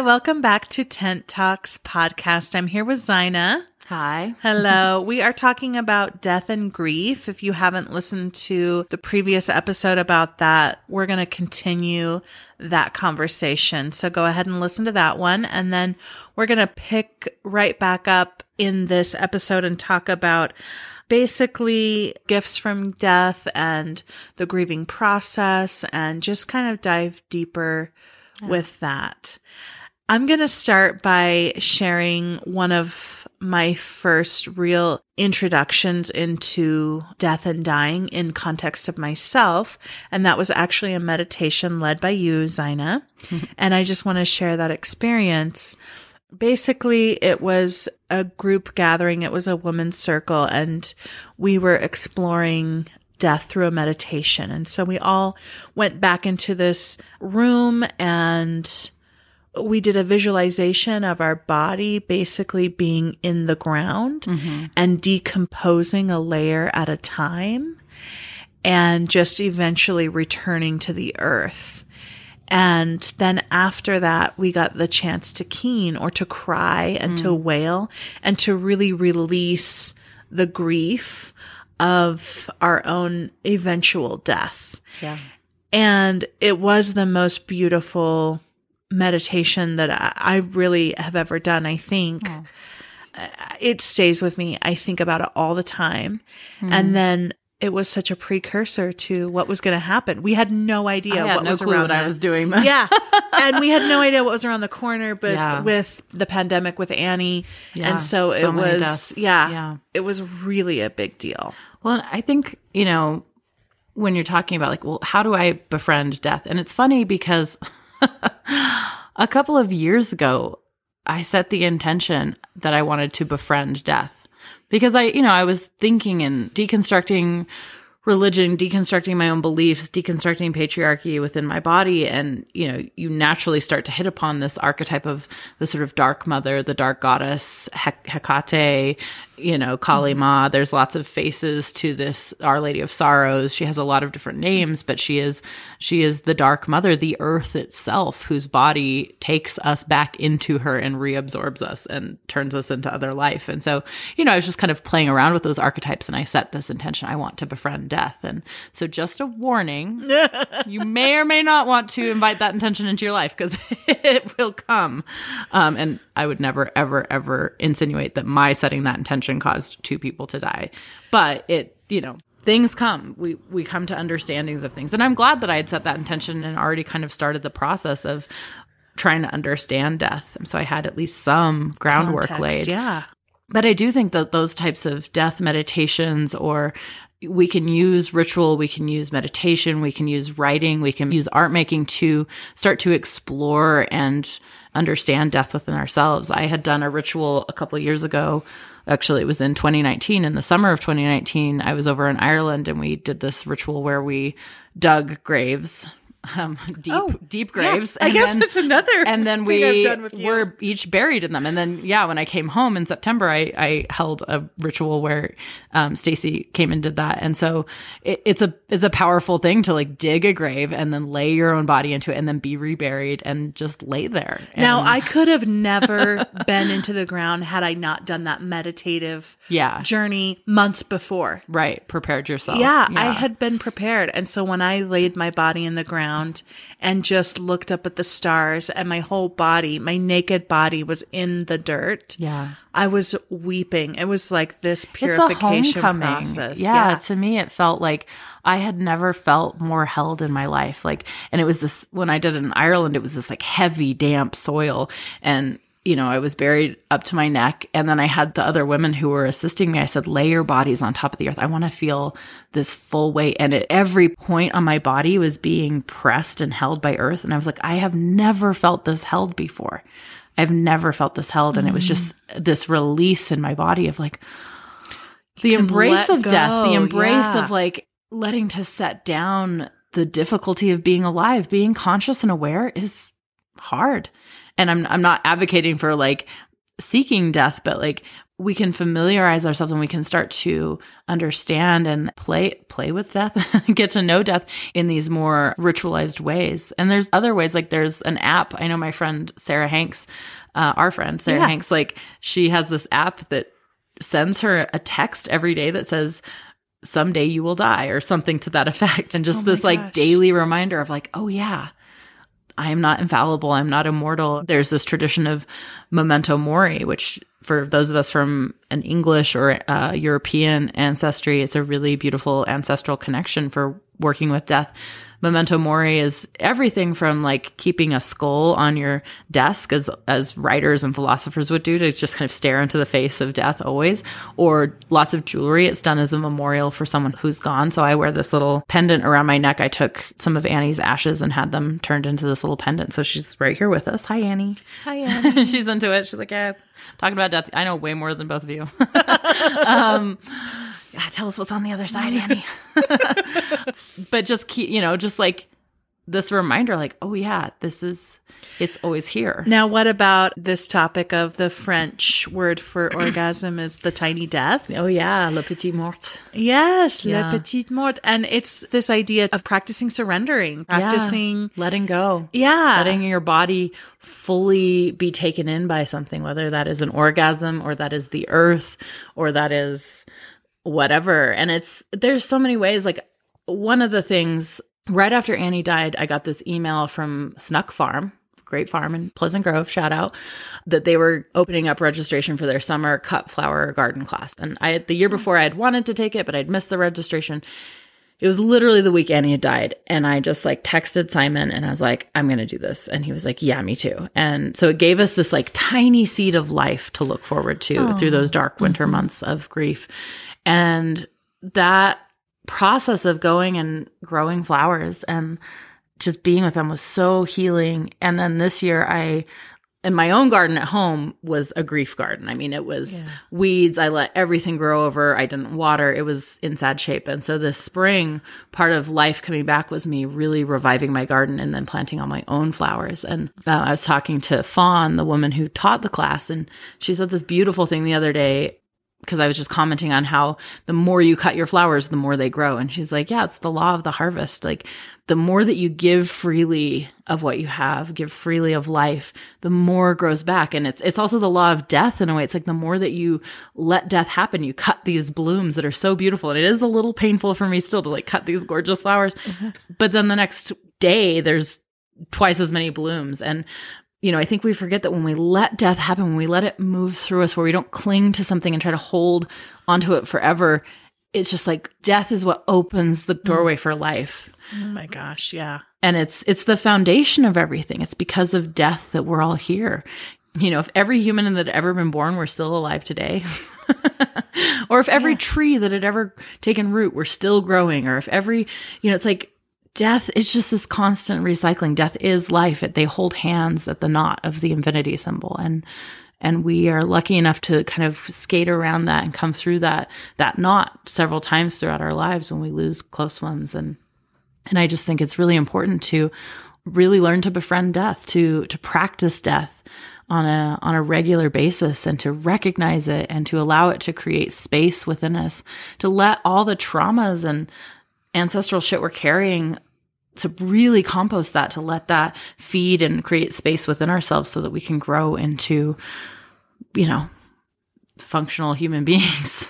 Hi, welcome back to Tent Talks podcast. I'm here with Zina. Hi. Hello. we are talking about death and grief. If you haven't listened to the previous episode about that, we're going to continue that conversation. So go ahead and listen to that one. And then we're going to pick right back up in this episode and talk about basically gifts from death and the grieving process and just kind of dive deeper with that. I'm going to start by sharing one of my first real introductions into death and dying in context of myself. And that was actually a meditation led by you, Zina. and I just want to share that experience. Basically, it was a group gathering. It was a women's circle and we were exploring death through a meditation. And so we all went back into this room and we did a visualization of our body basically being in the ground mm-hmm. and decomposing a layer at a time and just eventually returning to the earth. And then after that, we got the chance to keen or to cry and mm. to wail and to really release the grief of our own eventual death. Yeah. And it was the most beautiful meditation that I, I really have ever done. I think oh. it stays with me. I think about it all the time. Mm. And then it was such a precursor to what was going to happen. We had no idea had what no was around. What I was doing. Then. Yeah, and we had no idea what was around the corner. But yeah. with the pandemic with Annie, yeah, and so, so it was. Yeah, yeah, it was really a big deal. Well, I think, you know, when you're talking about like, well, how do I befriend death? And it's funny because a couple of years ago, I set the intention that I wanted to befriend death because I, you know, I was thinking and deconstructing religion, deconstructing my own beliefs, deconstructing patriarchy within my body. And, you know, you naturally start to hit upon this archetype of the sort of dark mother, the dark goddess, Hecate, you know, Kali Ma. Mm-hmm. There's lots of faces to this Our Lady of Sorrows. She has a lot of different names, but she is she is the dark mother, the earth itself, whose body takes us back into her and reabsorbs us and turns us into other life. And so, you know, I was just kind of playing around with those archetypes and I set this intention. I want to befriend death. And so just a warning, you may or may not want to invite that intention into your life because it will come. Um, and I would never, ever, ever insinuate that my setting that intention caused two people to die. But it, you know, things come. We we come to understandings of things. And I'm glad that I had set that intention and already kind of started the process of trying to understand death. So I had at least some groundwork Context, laid. Yeah. But I do think that those types of death meditations or we can use ritual, we can use meditation, we can use writing, we can use art making to start to explore and understand death within ourselves. I had done a ritual a couple years ago. Actually, it was in 2019. In the summer of 2019, I was over in Ireland and we did this ritual where we dug graves um, deep oh, deep graves. Yeah, I guess then, it's another. And then we were each buried in them. And then yeah, when I came home in September, I, I held a ritual where um, Stacy came and did that. And so it, it's a it's a powerful thing to like dig a grave and then lay your own body into it and then be reburied and just lay there. And now I could have never been into the ground had I not done that meditative yeah journey months before. Right, prepared yourself. Yeah, yeah, I had been prepared, and so when I laid my body in the ground ground and just looked up at the stars and my whole body, my naked body was in the dirt. Yeah. I was weeping. It was like this purification process. Yeah, yeah. To me, it felt like I had never felt more held in my life. Like, and it was this, when I did it in Ireland, it was this like heavy, damp soil. And you know, I was buried up to my neck. And then I had the other women who were assisting me. I said, lay your bodies on top of the earth. I want to feel this full weight. And at every point on my body was being pressed and held by earth. And I was like, I have never felt this held before. I've never felt this held. And mm. it was just mm. this release in my body of like the embrace of go. death, the embrace yeah. of like letting to set down the difficulty of being alive, being conscious and aware is hard and I'm I'm not advocating for like seeking death, but like we can familiarize ourselves and we can start to understand and play play with death get to know death in these more ritualized ways. And there's other ways like there's an app. I know my friend sarah hanks uh, our friend sarah Yeah. hanks like she has this app that sends her a text every day that says someday you will die or something to that effect. And just Oh this like daily reminder of like oh yeah I am not infallible. I'm not immortal. There's this tradition of memento mori, which for those of us from an English or uh, European ancestry, it's a really beautiful ancestral connection for working with death. Memento mori is everything from like keeping a skull on your desk as as writers and philosophers would do to just kind of stare into the face of death always or lots of jewelry. It's done as a memorial for someone who's gone. So I wear this little pendant around my neck. I took some of Annie's ashes and had them turned into this little pendant. So she's right here with us. Hi Annie. Hi, Annie. she's into it. She's like yeah talking about death. I know way more than both of you. Um yeah, tell us what's on the other side Annie but just keep you know just like this reminder like oh yeah this is it's always here Now, what about this topic of the French word for orgasm is the tiny death? oh yeah le petit mort Yes, Yeah. le petit mort. And it's this idea of practicing surrendering, practicing. yeah. letting go Yeah. letting your body fully be taken in by something whether that is an orgasm or that is the earth or that is whatever and it's there's so many ways like one of the things right after Annie died I got this email from Snuck Farm great farm in Pleasant Grove shout out that they were opening up registration for their summer cut flower garden class and I the year before I had wanted to take it but I'd missed the registration it was literally the week Annie had died. And I just like texted Simon and I was like, I'm going to do this. And he was like, yeah, me too. And so it gave us this like tiny seed of life to look forward to through those dark winter mm-hmm. months of grief. And that process of going and growing flowers and just being with them was so healing. And then this year I in my own garden at home was a grief garden. I mean, it was weeds. I let everything grow over. I didn't water. It was in sad shape. And so this spring, part of life coming back was me really reviving my garden and then planting all my own flowers. And uh, I was talking to Fawn, the woman who taught the class, and she said this beautiful thing the other day because I was just commenting on how the more you cut your flowers, the more they grow. And she's like, yeah, it's the law of the harvest. Like the more that you give freely of what you have, give freely of life, the more grows back. And it's, it's also the law of death in a way. It's like the more that you let death happen, you cut these blooms that are so beautiful. And it is a little painful for me still to like cut these gorgeous flowers. Mm-hmm. But then the next day, there's twice as many blooms. And you know, I think we forget that when we let death happen, when we let it move through us, where we don't cling to something and try to hold onto it forever, it's just like death is what opens the mm. doorway for life. Oh my gosh. Yeah. And it's it's the foundation of everything. It's because of death that we're all here. You know, if every human that had ever been born were still alive today, or if every tree that had ever taken root were still growing, or if every, you know, it's like death is just this constant recycling. Death is life. It, they hold hands at the knot of the infinity symbol. And, and we are lucky enough to kind of skate around that and come through that, that knot several times throughout our lives when we lose close ones. And, and I just think it's really important to really learn to befriend death, to, to practice death on a on a regular basis and to recognize it and to allow it to create space within us to let all the traumas and ancestral shit we're carrying to really compost that to let that feed and create space within ourselves so that we can grow into you know functional human beings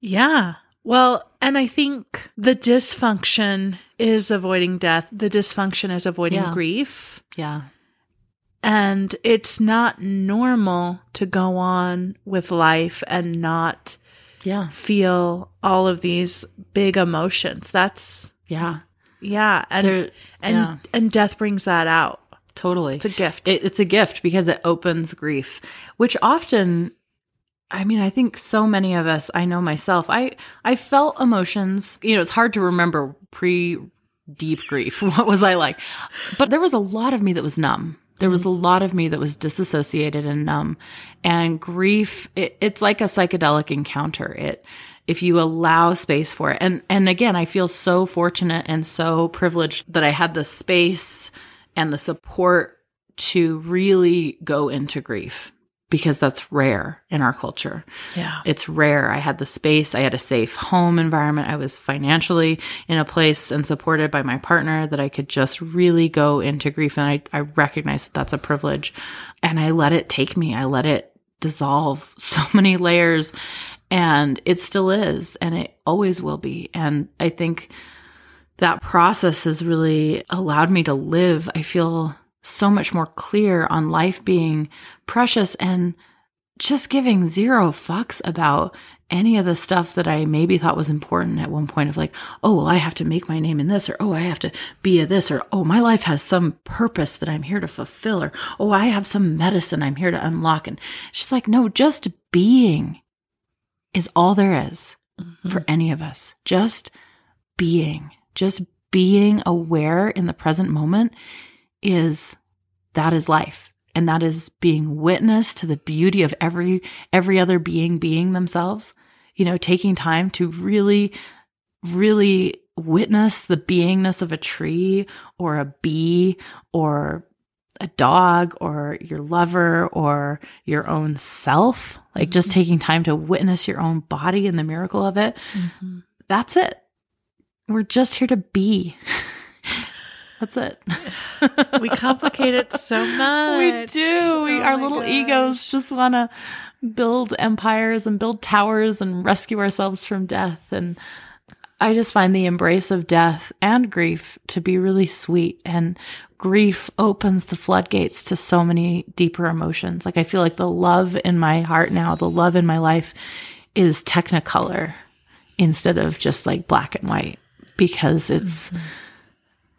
Yeah. Well, and I think the dysfunction is avoiding death. The dysfunction is avoiding Yeah. grief. yeah And it's not normal to go on with life and not yeah feel all of these big emotions. That's yeah yeah, and and yeah. and death brings that out. totally It's a gift. It, it's a gift because it opens grief, which often, I mean, I think so many of us, I know myself, I, I felt emotions, you know, it's hard to remember pre deep grief. What was I like? But there was a lot of me that was numb. There was a lot of me that was disassociated and numb. And grief, it, it's like a psychedelic encounter. It, if you allow space for it. And, and again, I feel so fortunate and so privileged that I had the space and the support to really go into grief. Because that's rare in our culture. Yeah. It's rare. I had the space. I had a safe home environment. I was financially in a place and supported by my partner that I could just really go into grief. And I, I recognize that that's a privilege. And I let it take me. I let it dissolve so many layers. And it still is. And it always will be. And I think that process has really allowed me to live. I feel so much more clear on life being precious and just giving zero fucks about any of the stuff that I maybe thought was important at one point of like, oh, well, I have to make my name in this, or oh, I have to be a this, or oh, my life has some purpose that I'm here to fulfill, or oh, I have some medicine I'm here to unlock. And she's like, no, just being is all there is Mm-hmm. for any of us. Just being, just being aware in the present moment is that is life. And that is being witness to the beauty of every every other being being themselves you know taking time to really really witness the beingness of a tree or a bee or a dog or your lover or your own self like just taking time to witness your own body and the miracle of it. Mhm. that's it. We're just here to be that's it We complicate it so much. we do. We, Oh our little gosh. egos just want to build empires and build towers and rescue ourselves from death. And I just find the embrace of death and grief to be really sweet. And grief opens the floodgates to so many deeper emotions. Like I feel like the love in my heart now, the love in my life is technicolor instead of just like black and white because it's, mm-hmm.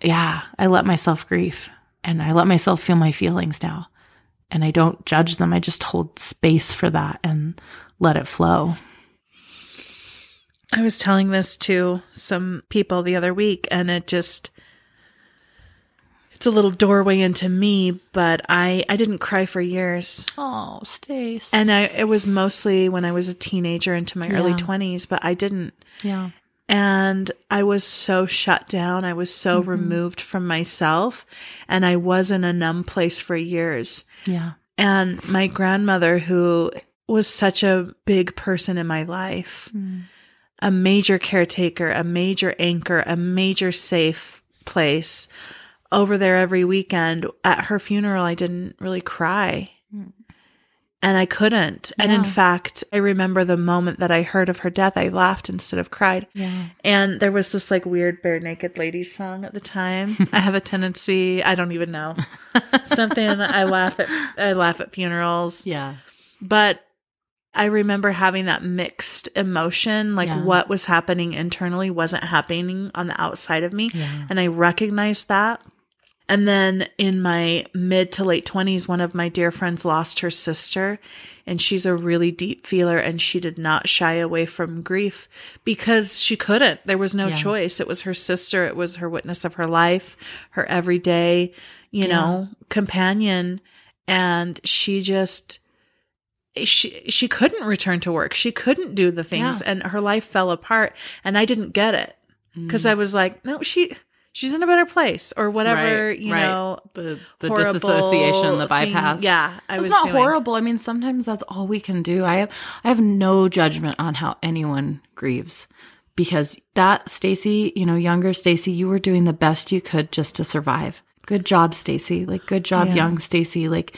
Yeah, I let myself grieve and I let myself feel my feelings now. And I don't judge them. I just hold space for that and let it flow. I was telling this to some people the other week, and it just it's a little doorway into me, but I I didn't cry for years. Oh, Stace. And I it was mostly when I was a teenager into my early 20s, but I didn't yeah. And I was so shut down. I was so mm-hmm. removed from myself and I was in a numb place for years. Yeah. And my grandmother, who was such a big person in my life, mm. a major caretaker, a major anchor, a major safe place, over there every weekend. At her funeral, I didn't really cry. And I couldn't. And in fact, I remember the moment that I heard of her death, I laughed instead of cried. Yeah. And there was this like weird Barenaked Ladies song at the time. I have a tendency, I don't even know. Something I laugh at I laugh at funerals. Yeah. But I remember having that mixed emotion, like Yeah. what was happening internally wasn't happening on the outside of me. Yeah. And I recognized that. And then in my mid to late 20s, one of my dear friends lost her sister, and she's a really deep feeler, and she did not shy away from grief because she couldn't. There was no Yeah. choice. It was her sister, it was her witness of her life, her everyday, you know, companion. And she just, she she couldn't return to work. She couldn't do the things Yeah. and her life fell apart and I didn't get it Mm. cuz I was like, no, she she's in a better place or whatever, Right, you right. know, The the disassociation, the thing- bypass. Yeah, I it's was not doing. horrible. I mean, sometimes that's all we can do. I have I have no judgment on how anyone grieves because that Stacy, you know, younger Stacy, you were doing the best you could just to survive. Good job, Stacy. Like good job, Yeah. young Stacy. Like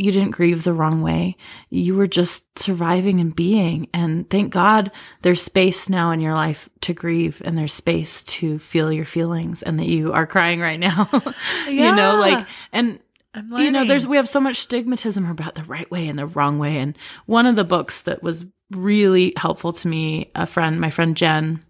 you didn't grieve the wrong way. You were just surviving and being. And thank God there's space now in your life to grieve and there's space to feel your feelings and that you are crying right now. yeah. you know, like and I'm you know there's we have so much stigmatism about the right way and the wrong way and one of the books that was really helpful to me a friend my friend jen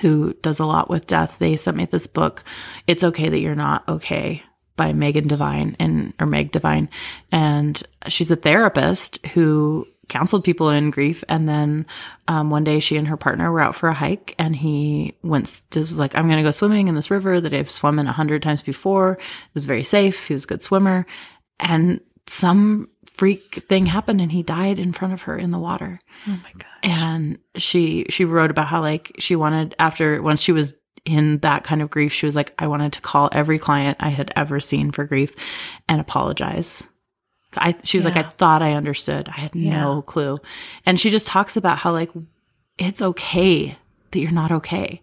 who does a lot with death they sent me this book it's okay that you're not okay by megan devine and or meg devine. And she's a therapist who counseled people in grief. And then um, one day she and her partner were out for a hike and he went just like i'm going to go swimming in this river that i've swum in a hundred times before. It was very safe. He was a good swimmer. And some freak thing happened and he died in front of her in the water. Oh my gosh. and she she wrote about how like she wanted after once she was in that kind of grief she was like i wanted to call every client i had ever seen for grief and apologize I, she was like, I thought I understood. I had no clue. And she just talks about how like it's okay that you're not okay.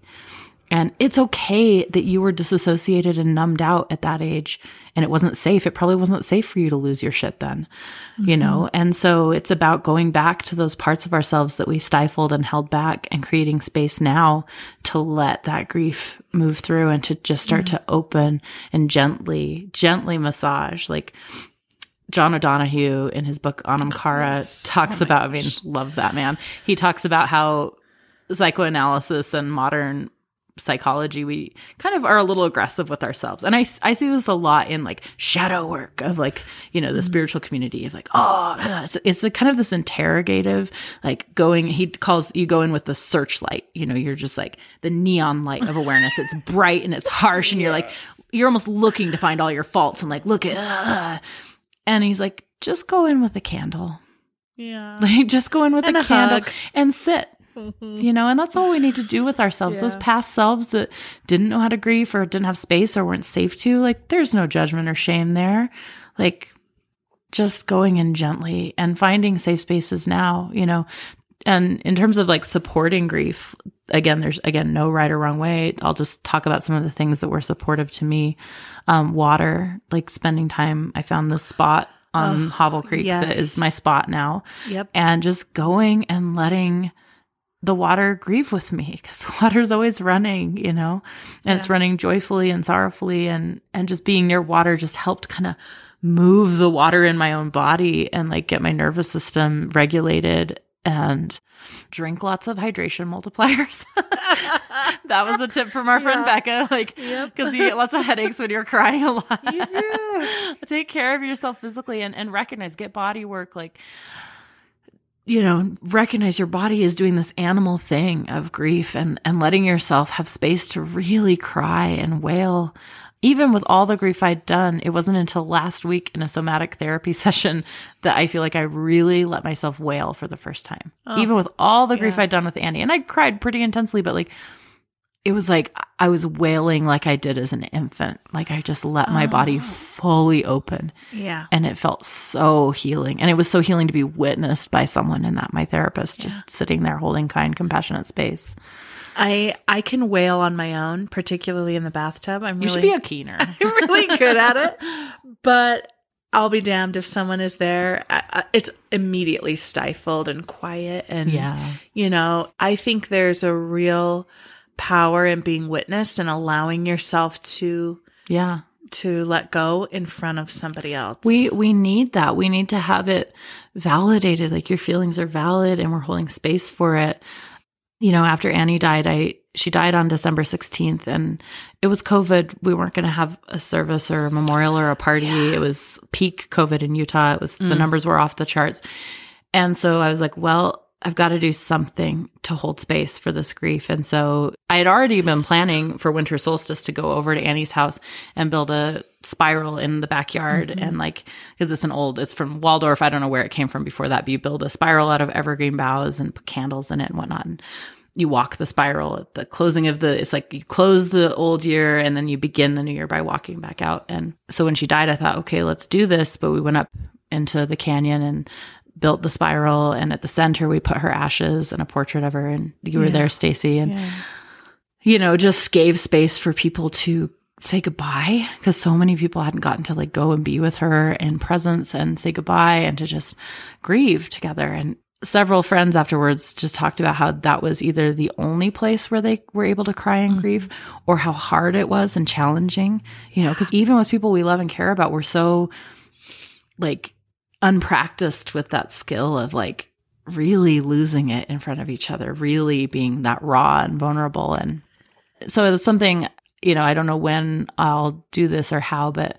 And it's okay that you were disassociated and numbed out at that age and it wasn't safe. It probably wasn't safe for you to lose your shit then, you know? Mm-hmm. And so it's about going back to those parts of ourselves that we stifled and held back and creating space now to let that grief move through and to just start mm-hmm. to open and gently, gently massage. Like John O'Donohue in his book Anam oh, Cara talks oh about, I mean, love that man. He talks about how psychoanalysis and modern psychology, we kind of are a little aggressive with ourselves. And I, I see this a lot in like shadow work of like, you know, the mm-hmm. spiritual community of like, oh, ah, it's, it's a kind of this interrogative, like going, he calls, you go in with the searchlight, you know, you're just like the neon light of awareness. It's bright and it's harsh and you're like, you're almost looking to find all your faults and like, look at, ugh. and he's like, just go in with a candle. Yeah. Like, just go in with And a, a candle and sit. You know, and that's all we need to do with ourselves. Those past selves that didn't know how to grieve or didn't have space or weren't safe to, like, there's no judgment or shame there. Like, just going in gently and finding safe spaces now, you know. And in terms of like supporting grief, again, there's again no right or wrong way. I'll just talk about some of the things that were supportive to me. Um, water, like spending time. I found this spot on Hobble Creek that yes. is my spot now Yep. and just going and letting the water grieve with me because the water's always running, you know, and it's running joyfully and sorrowfully and, and just being near water just helped kind of move the water in my own body and like get my nervous system regulated and drink lots of hydration multipliers. that was a tip from our friend Becca, like, Yep. because you get lots of headaches when you're crying a lot. You do. Take care of yourself physically and, and recognize, get body work, like, you know, recognize your body is doing this animal thing of grief and, and letting yourself have space to really cry and wail. Even with all the grief I'd done, it wasn't until last week in a somatic therapy session that I feel like I really let myself wail for the first time. Oh, Even with all the grief yeah. I'd done with Annie. And I cried pretty intensely, but like, it was like I was wailing like I did as an infant. Like I just let my body oh. fully open Yeah. and it felt so healing and it was so healing to be witnessed by someone in that my therapist just sitting there holding kind compassionate space I I can wail on my own, particularly in the bathtub. I'm you really should be a keener really good at it. But I'll be damned if someone is there. It's immediately stifled and quiet. And, Yeah. you know, I think there's a real power in being witnessed and allowing yourself to yeah. to let go in front of somebody else. we we need that. We need to have it validated like your feelings are valid and we're holding space for it. You know after annie died i she died on december 16th and it was covid. We weren't going to have a service or a memorial or a party. It was peak covid in utah. It was the mm. numbers were off the charts. And so i was like well I've got to do something to hold space for this grief. And so I had already been planning for winter solstice to go over to Annie's house and build a spiral in the backyard. Mm-hmm. And like, cause it's an old, it's from Waldorf. I don't know where it came from before that, but you build a spiral out of evergreen boughs and put candles in it and whatnot. And you walk the spiral at the closing of the, it's like you close the old year and then you begin the new year by walking back out. And so when she died, I thought, okay, let's do this. But we went up into the canyon and built the spiral and at the center we put her ashes and a portrait of her and you were there Stacy and you know just gave space for people to say goodbye because so many people hadn't gotten to like go and be with her in presence and say goodbye and to just grieve together. And several friends afterwards just talked about how that was either the only place where they were able to cry and grieve mm-hmm. or how hard it was and challenging you know because even with people we love and care about we're so like unpracticed with that skill of like really losing it in front of each other, really being that raw and vulnerable. And so it's something, you know, I don't know when I'll do this or how, but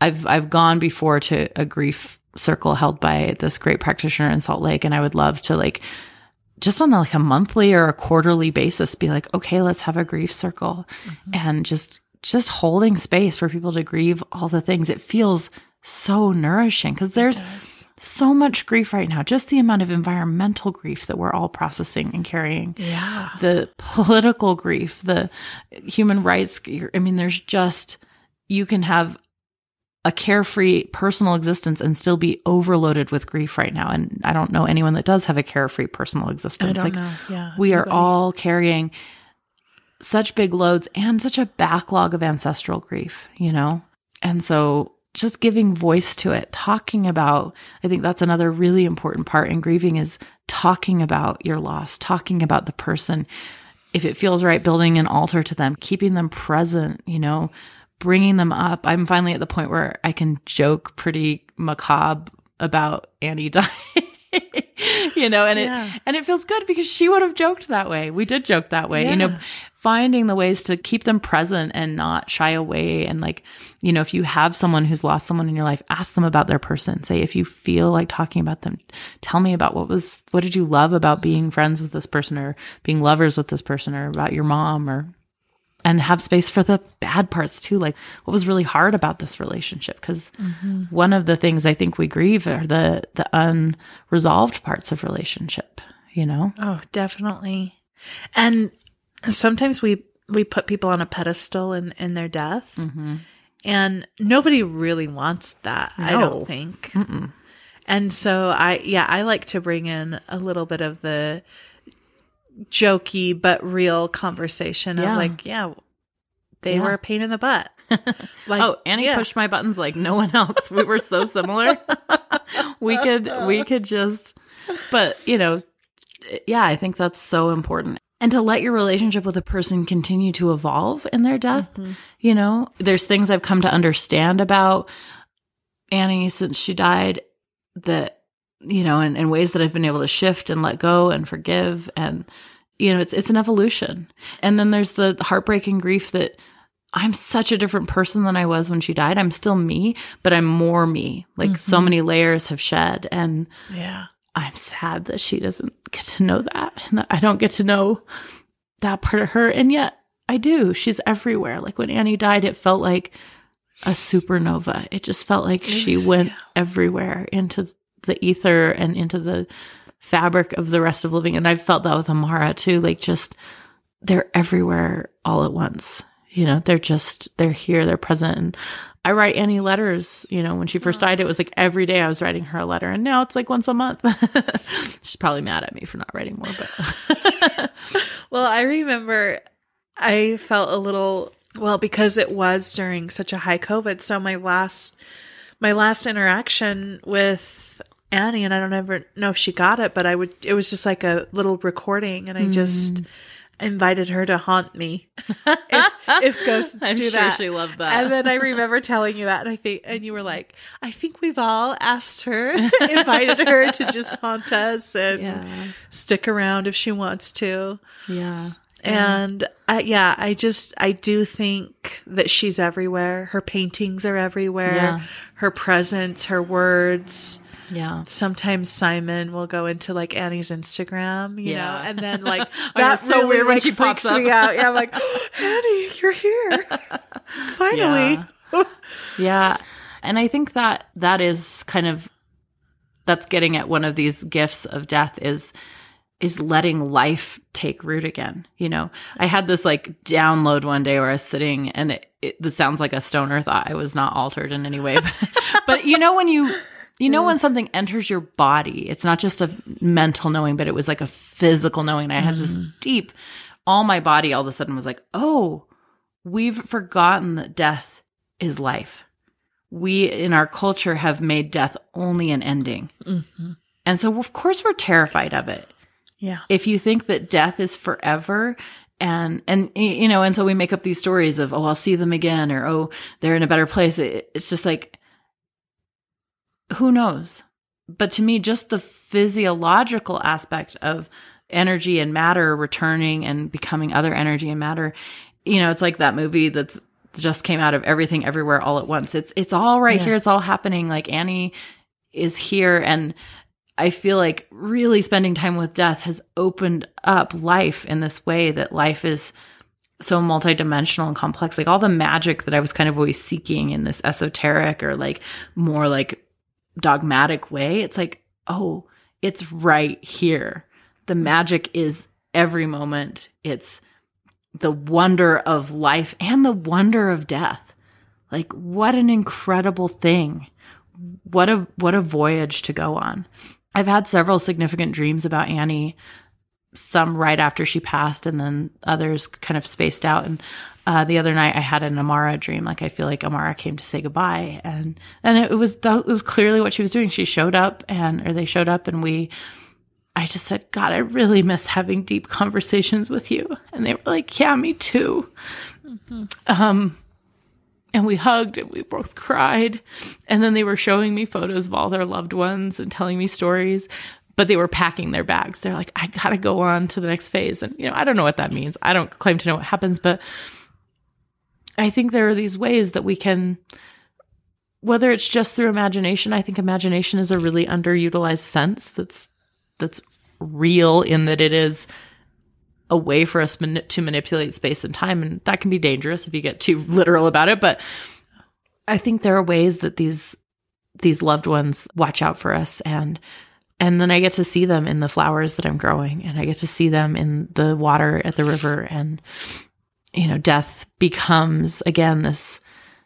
I've I've gone before to a grief circle held by this great practitioner in Salt Lake and I would love to like just on like a monthly or a quarterly basis be like okay let's have a grief circle mm-hmm. and just just holding space for people to grieve all the things it feels so nourishing because there's so much grief right now just the amount of environmental grief that we're all processing and carrying yeah. the political grief, the human rights. I mean, there's just, you can have a carefree personal existence and still be overloaded with grief right now. And I don't know anyone that does have a carefree personal existence. I don't like know. Yeah. we are all carrying such big loads and such a backlog of ancestral grief, you know? And so just giving voice to it, talking about, I think that's another really important part in grieving is talking about your loss, talking about the person. If it feels right, building an altar to them, keeping them present, you know, bringing them up. I'm finally at the point where I can joke pretty macabre about Annie dying. you know, and Yeah. it and it feels good because she would have joked that way. We did joke that way. You know, finding the ways to keep them present and not shy away and like, you know, if you have someone who's lost someone in your life, ask them about their person. Say if you feel like talking about them, tell me about what was what did you love about being friends with this person or being lovers with this person or about your mom or and have space for the bad parts too like what was really hard about this relationship because mm-hmm. one of the things i think we grieve are the the unresolved parts of relationship you know Oh, definitely. And sometimes we we put people on a pedestal in in their death, mm-hmm. and nobody really wants that. I don't think. And so I yeah I like to bring in a little bit of the jokey but real conversation Yeah. of like yeah they Yeah. were a pain in the butt. Like oh annie yeah. pushed my buttons like no one else we were so similar we could we could just but you know yeah i think that's so important and to let your relationship with a person continue to evolve in their death mm-hmm. you know there's things i've come to understand about annie since she died that you know in, in ways that i've been able to shift and let go and forgive and you know it's it's an evolution and then there's the heartbreaking grief that i'm such a different person than i was when she died i'm still me but i'm more me like so mm-hmm. many layers have shed and yeah I'm sad that she doesn't get to know that. And I don't get to know that part of her. And yet I do. She's everywhere. Like when Annie died, it felt like a supernova. It just felt like she went yeah. everywhere into the ether and into the fabric of the rest of living. And I've felt that with Amara too. Like just they're everywhere all at once. You know, they're just they're here, they're present. And I write Annie letters. You know, when she first died, it was like every day I was writing her a letter, and now it's like once a month. She's probably mad at me for not writing more, but Well, I remember I felt a little well because it was during such a high COVID. So my last my last interaction with Annie, and I don't ever know if she got it, but I would. It was just like a little recording, and I just mm. invited her to haunt me. if, if ghosts I'm do sure that, she loved that. And then I remember telling you that, and I think, and you were like, "I think we've all asked her, invited her to just haunt us and yeah, stick around if she wants to." yeah, And uh, yeah, I just I do think that she's everywhere. Her paintings are everywhere. Yeah. Her presence, her words. yeah. Sometimes Simon will go into like Annie's Instagram, you Yeah. know, and then like I know, that so really weird when like she pops up. me out. Yeah, I'm like, oh, Annie, you're here, finally. Yeah. And I think that that is kind of that's getting at one of these gifts of death is is letting life take root again. You know, I had this like download one day where I was sitting and it, it this sounds like a stoner thought. I was not altered in any way. But, but you know when you you know when something enters your body, it's not just a mental knowing, but it was like a physical knowing. I had this mm-hmm. deep all my body all of a sudden was like, "Oh, we've forgotten that death is life. We in our culture have made death only an ending. Mm-hmm. And so, of course, we're terrified of it. Yeah. If you think that death is forever, and and you know, and so we make up these stories of, oh, I'll see them again, or oh, they're in a better place. It- It's just like, who knows? But to me, just the physiological aspect of energy and matter returning and becoming other energy and matter, you know, it's like that movie that's just came out of everything everywhere all at once. It's it's all right Yeah. here. It's all happening. Like Annie is here and I feel like really spending time with death has opened up life in this way that life is so multidimensional and complex. Like all the magic that I was kind of always seeking in this esoteric or like more like dogmatic way. It's like, oh, it's right here. The magic is every moment. It's the wonder of life and the wonder of death. Like what an incredible thing. What a what a voyage to go on. I've had several significant dreams about Annie, some right after she passed and then others kind of spaced out and uh, the other night I had an Amara dream. Like I feel like Amara came to say goodbye, and and it was that was clearly what she was doing. She showed up, and or they showed up, and we. I just said, God, I really miss having deep conversations with you, and they were like, Yeah, me too. Mm-hmm. Um, and we hugged and we both cried, and then they were showing me photos of all their loved ones and telling me stories but they were packing their bags. They're like, I gotta go on to the next phase. And, you know, I don't know what that means. I don't claim to know what happens, but I think there are these ways that we can, whether it's just through imagination, I think imagination is a really underutilized sense that's, that's real in that it is a way for us mani- to manipulate space and time. And that can be dangerous if you get too literal about it. But I think there are ways that these, these loved ones watch out for us and, and then I get to see them in the flowers that I'm growing and I get to see them in the water at the river and you know, death becomes again this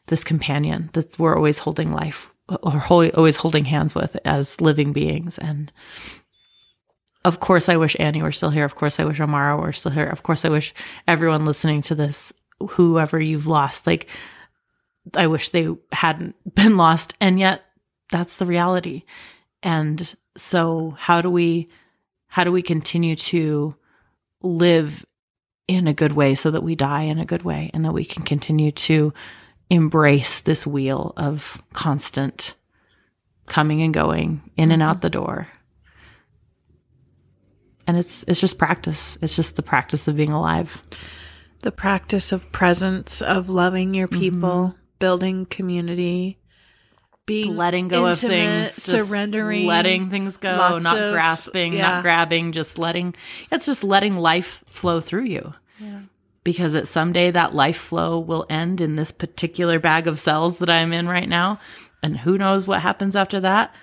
this companion that we're always holding life or always holding hands with as living beings. And of course, I wish Annie were still here. Of course, I wish Amara were still here. Of course, I wish everyone listening to this, whoever you've lost, like, I wish they hadn't been lost. And yet, that's the reality. And so, how do we, how do we continue to live in a good way so that we die in a good way and that we can continue to embrace this wheel of constant coming and going in and out mm-hmm. the door. And it's it's just practice. It's just the practice of being alive. The practice of presence, of loving your people, mm-hmm. building community, being letting go intimate, of things, surrendering, letting things go, not of, grasping, yeah. not grabbing, just letting. It's just letting life flow through you. Yeah. Because at someday that life flow will end in this particular bag of cells that I'm in right now, and who knows what happens after that.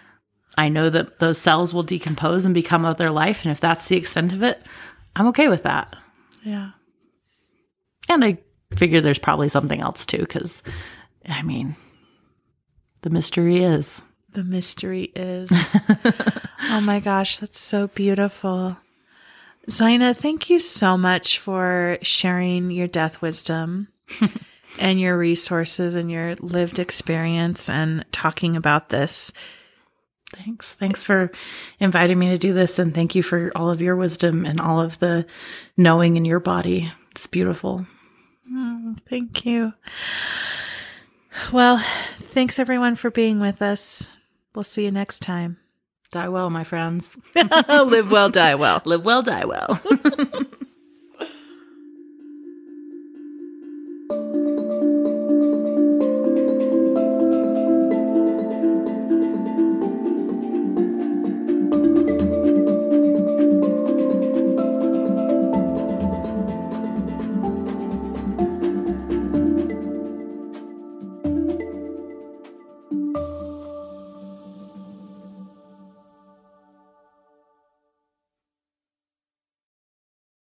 I know that those cells will decompose and become other life, and if that's the extent of it, I'm okay with that. Yeah. And I figure there's probably something else too, because I mean, the mystery is. The mystery is. oh my gosh, that's so beautiful. Zina, thank you so much for sharing your death wisdom and your resources and your lived experience and talking about this. Thanks. Thanks for inviting me to do this. And thank you for all of your wisdom and all of the knowing in your body. It's beautiful. Oh, thank you. Well, thanks everyone for being with us. We'll see you next time. Die well, my friends. Live well, die well. Live well, die well.